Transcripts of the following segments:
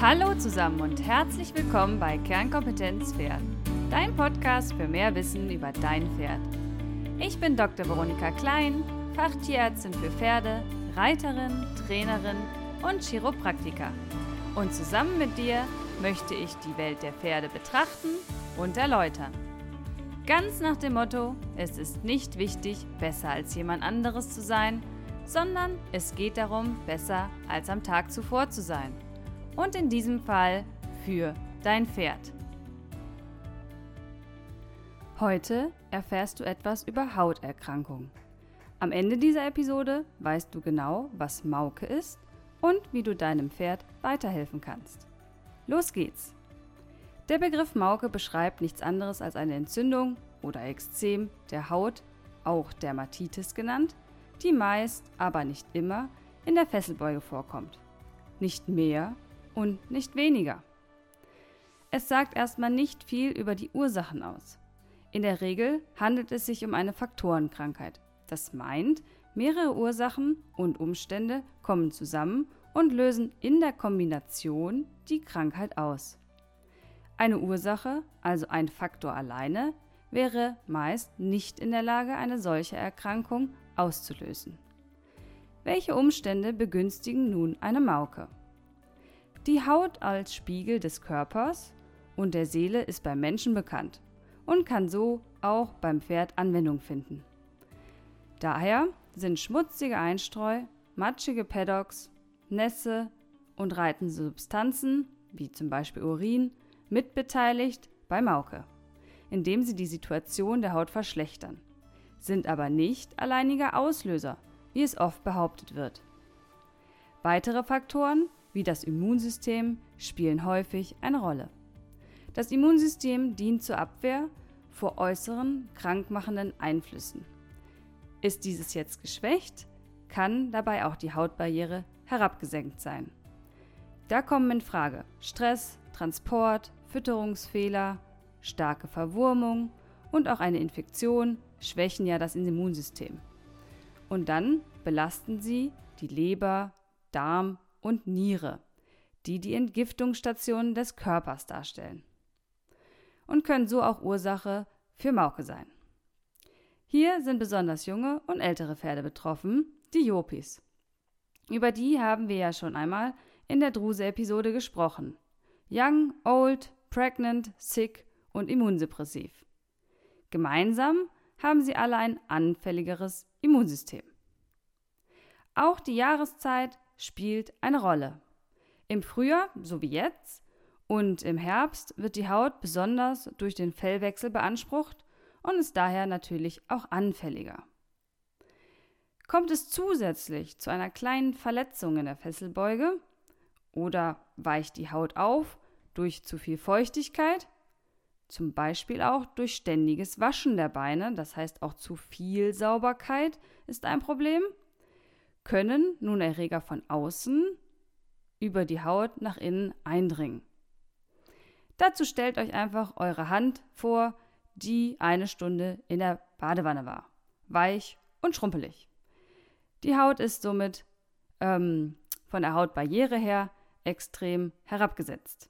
Hallo zusammen und herzlich willkommen bei Kernkompetenz Pferd, dein Podcast für mehr Wissen über dein Pferd. Ich bin Dr. Veronika Klein, Fachtierärztin für Pferde, Reiterin, Trainerin und Chiropraktiker. Und zusammen mit dir möchte ich die Welt der Pferde betrachten und erläutern. Ganz nach dem Motto, es ist nicht wichtig, besser als jemand anderes zu sein, sondern es geht darum, besser als am Tag zuvor zu sein. Und in diesem Fall für dein Pferd. Heute erfährst du etwas über Hauterkrankungen. Am Ende dieser Episode weißt du genau, was Mauke ist und wie du deinem Pferd weiterhelfen kannst. Los geht's! Der Begriff Mauke beschreibt nichts anderes als eine Entzündung oder Ekzem der Haut, auch Dermatitis genannt, die meist, aber nicht immer, in der Fesselbeuge vorkommt. Nicht mehr und nicht weniger. Es sagt erstmal nicht viel über die Ursachen aus. In der Regel handelt es sich um eine Faktorenkrankheit. Das meint, mehrere Ursachen und Umstände kommen zusammen und lösen in der Kombination die Krankheit aus. Eine Ursache, also ein Faktor alleine, wäre meist nicht in der Lage, eine solche Erkrankung auszulösen. Welche Umstände begünstigen nun eine Mauke? Die Haut als Spiegel des Körpers und der Seele ist beim Menschen bekannt und kann so auch beim Pferd Anwendung finden. Daher sind schmutzige Einstreu, matschige Paddocks, Nässe und reitende Substanzen, wie zum Beispiel Urin, mitbeteiligt bei Mauke, indem sie die Situation der Haut verschlechtern, sind aber nicht alleiniger Auslöser, wie es oft behauptet wird. Weitere Faktoren, wie das Immunsystem, spielen häufig eine Rolle. Das Immunsystem dient zur Abwehr vor äußeren, krankmachenden Einflüssen. Ist dieses jetzt geschwächt, kann dabei auch die Hautbarriere herabgesenkt sein. Da kommen in Frage Stress, Transport, Fütterungsfehler, starke Verwurmung und auch eine Infektion schwächen ja das Immunsystem. Und dann belasten sie die Leber, Darm und Niere, die die Entgiftungsstationen des Körpers darstellen. Und können so auch Ursache für Mauke sein. Hier sind besonders junge und ältere Pferde betroffen, die Jopis. Über die haben wir ja schon einmal in der Druse-Episode gesprochen. Young, Old, Pregnant, Sick und Immunsuppressiv. Gemeinsam haben sie alle ein anfälligeres Immunsystem. Auch die Jahreszeit spielt eine Rolle. Im Frühjahr, so wie jetzt, und im Herbst wird die Haut besonders durch den Fellwechsel beansprucht und ist daher natürlich auch anfälliger. Kommt es zusätzlich zu einer kleinen Verletzung in der Fesselbeuge oder weicht die Haut auf durch zu viel Feuchtigkeit, zum Beispiel auch durch ständiges Waschen der Beine, das heißt auch zu viel Sauberkeit ist ein Problem, können nun Erreger von außen über die Haut nach innen eindringen. Dazu stellt euch einfach eure Hand vor, die eine Stunde in der Badewanne war. Weich und schrumpelig. Die Haut ist somit ähm, von der Hautbarriere her extrem herabgesetzt.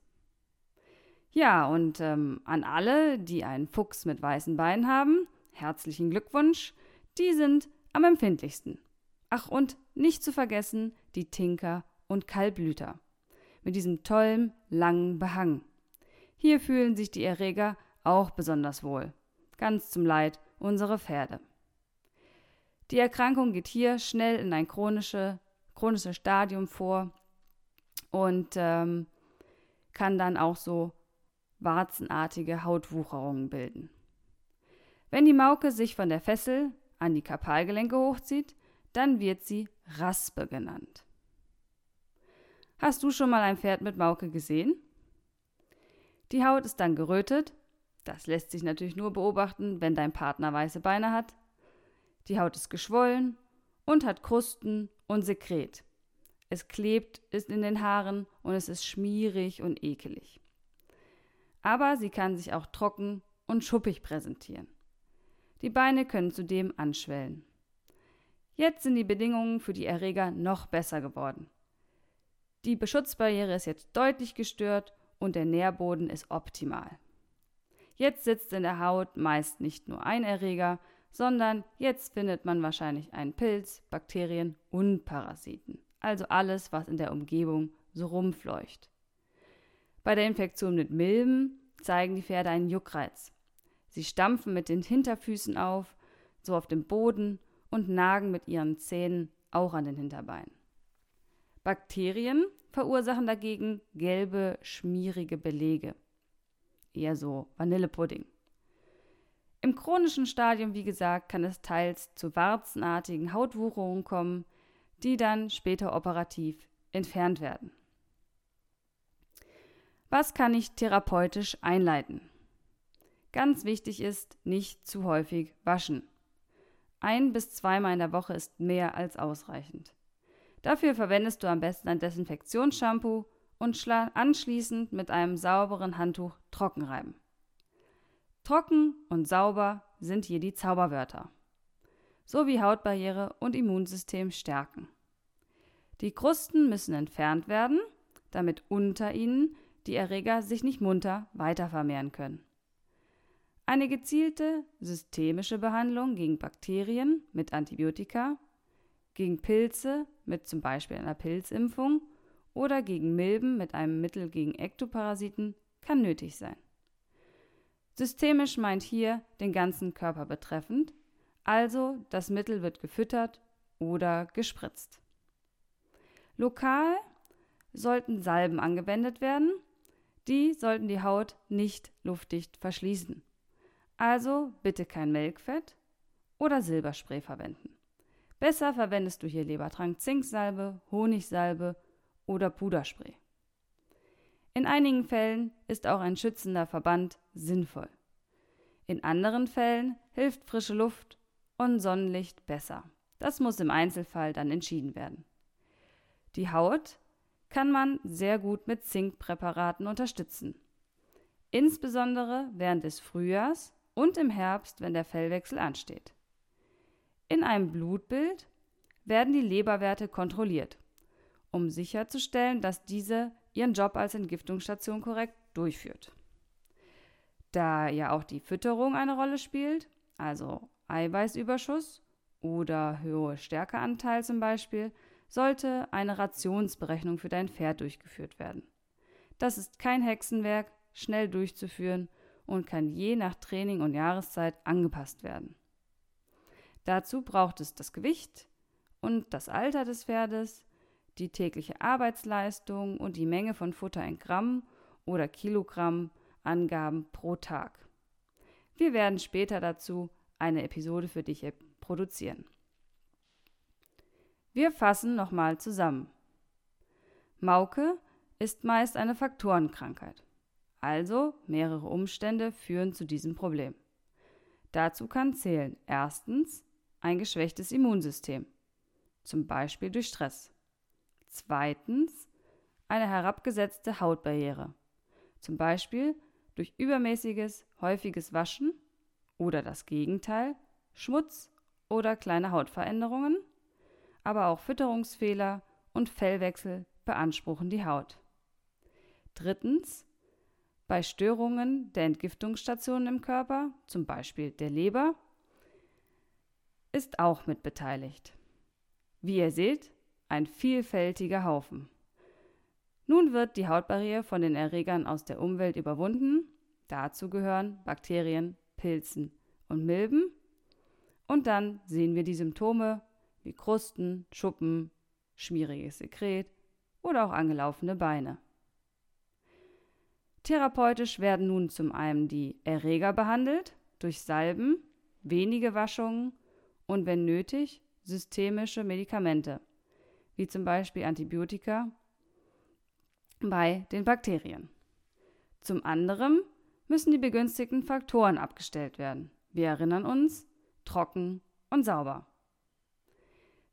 Ja, und ähm, an alle, die einen Fuchs mit weißen Beinen haben, herzlichen Glückwunsch, die sind am empfindlichsten. Ach, und nicht zu vergessen die Tinker und Kalblüter mit diesem tollen, langen Behang. Hier fühlen sich die Erreger auch besonders wohl, ganz zum Leid unserer Pferde. Die Erkrankung geht hier schnell in ein chronische, chronisches Stadium vor und ähm, kann dann auch so warzenartige Hautwucherungen bilden. Wenn die Mauke sich von der Fessel an die Kapalgelenke hochzieht, dann wird sie Raspe genannt. Hast du schon mal ein Pferd mit Mauke gesehen? Die Haut ist dann gerötet. Das lässt sich natürlich nur beobachten, wenn dein Partner weiße Beine hat. Die Haut ist geschwollen und hat Krusten und Sekret. Es klebt, ist in den Haaren und es ist schmierig und ekelig. Aber sie kann sich auch trocken und schuppig präsentieren. Die Beine können zudem anschwellen. Jetzt sind die Bedingungen für die Erreger noch besser geworden. Die Beschutzbarriere ist jetzt deutlich gestört und der Nährboden ist optimal. Jetzt sitzt in der Haut meist nicht nur ein Erreger, sondern jetzt findet man wahrscheinlich einen Pilz, Bakterien und Parasiten. Also alles, was in der Umgebung so rumfleucht. Bei der Infektion mit Milben zeigen die Pferde einen Juckreiz. Sie stampfen mit den Hinterfüßen auf, so auf dem Boden und nagen mit ihren Zähnen auch an den Hinterbeinen. Bakterien verursachen dagegen gelbe, schmierige Belege. Eher so Vanillepudding. Im chronischen Stadium, wie gesagt, kann es teils zu warzenartigen Hautwucherungen kommen, die dann später operativ entfernt werden. Was kann ich therapeutisch einleiten? Ganz wichtig ist, nicht zu häufig waschen. Ein bis zweimal in der Woche ist mehr als ausreichend. Dafür verwendest du am besten ein Desinfektionsshampoo und anschließend mit einem sauberen Handtuch trocken reiben. Trocken und sauber sind hier die Zauberwörter. Sowie Hautbarriere und Immunsystem stärken. Die Krusten müssen entfernt werden, damit unter ihnen die Erreger sich nicht munter weiter vermehren können. Eine gezielte systemische Behandlung gegen Bakterien mit Antibiotika, gegen Pilze mit zum Beispiel einer Pilzimpfung oder gegen Milben mit einem Mittel gegen Ektoparasiten kann nötig sein. Systemisch meint hier den ganzen Körper betreffend, also das Mittel wird gefüttert oder gespritzt. Lokal sollten Salben angewendet werden, die sollten die Haut nicht luftdicht verschließen. Also bitte kein Melkfett oder Silberspray verwenden. Besser verwendest du hier Lebertrank Zinksalbe, Honigsalbe oder Puderspray. In einigen Fällen ist auch ein schützender Verband sinnvoll. In anderen Fällen hilft frische Luft und Sonnenlicht besser. Das muss im Einzelfall dann entschieden werden. Die Haut kann man sehr gut mit Zinkpräparaten unterstützen. Insbesondere während des Frühjahrs und im Herbst, wenn der Fellwechsel ansteht. In einem Blutbild werden die Leberwerte kontrolliert um sicherzustellen, dass diese ihren Job als Entgiftungsstation korrekt durchführt. Da ja auch die Fütterung eine Rolle spielt, also Eiweißüberschuss oder hohe Stärkeanteil zum Beispiel, sollte eine Rationsberechnung für dein Pferd durchgeführt werden. Das ist kein Hexenwerk, schnell durchzuführen und kann je nach Training und Jahreszeit angepasst werden. Dazu braucht es das Gewicht und das Alter des Pferdes, die tägliche Arbeitsleistung und die Menge von Futter in Gramm oder Kilogramm Angaben pro Tag. Wir werden später dazu eine Episode für dich produzieren. Wir fassen nochmal zusammen. Mauke ist meist eine Faktorenkrankheit. Also mehrere Umstände führen zu diesem Problem. Dazu kann zählen erstens ein geschwächtes Immunsystem, zum Beispiel durch Stress. Zweitens eine herabgesetzte Hautbarriere, zum Beispiel durch übermäßiges, häufiges Waschen oder das Gegenteil, Schmutz oder kleine Hautveränderungen, aber auch Fütterungsfehler und Fellwechsel beanspruchen die Haut. Drittens bei Störungen der Entgiftungsstationen im Körper, zum Beispiel der Leber, ist auch mit beteiligt. Wie ihr seht, ein vielfältiger Haufen. Nun wird die Hautbarriere von den Erregern aus der Umwelt überwunden. Dazu gehören Bakterien, Pilzen und Milben. Und dann sehen wir die Symptome wie Krusten, Schuppen, schmieriges Sekret oder auch angelaufene Beine. Therapeutisch werden nun zum einen die Erreger behandelt durch Salben, wenige Waschungen und wenn nötig systemische Medikamente wie zum Beispiel Antibiotika, bei den Bakterien. Zum anderen müssen die begünstigten Faktoren abgestellt werden. Wir erinnern uns, trocken und sauber.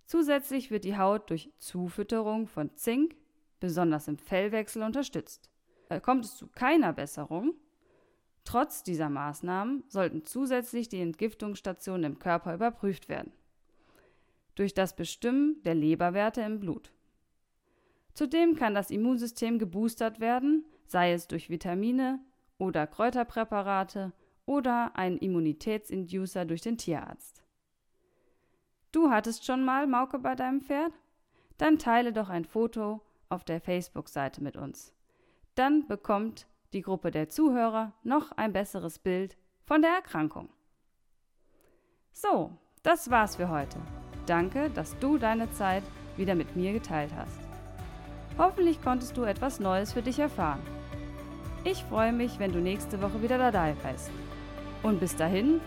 Zusätzlich wird die Haut durch Zufütterung von Zink, besonders im Fellwechsel, unterstützt. Kommt es zu keiner Besserung, trotz dieser Maßnahmen sollten zusätzlich die Entgiftungsstationen im Körper überprüft werden durch das Bestimmen der Leberwerte im Blut. Zudem kann das Immunsystem geboostert werden, sei es durch Vitamine oder Kräuterpräparate oder ein Immunitätsinducer durch den Tierarzt. Du hattest schon mal Mauke bei deinem Pferd? Dann teile doch ein Foto auf der Facebook-Seite mit uns. Dann bekommt die Gruppe der Zuhörer noch ein besseres Bild von der Erkrankung. So, das war's für heute. Danke, dass du deine Zeit wieder mit mir geteilt hast. Hoffentlich konntest du etwas Neues für dich erfahren. Ich freue mich, wenn du nächste Woche wieder dabei bist. Und bis dahin,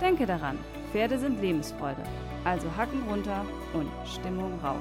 denke daran, Pferde sind Lebensfreude. Also Hacken runter und Stimmung rauf.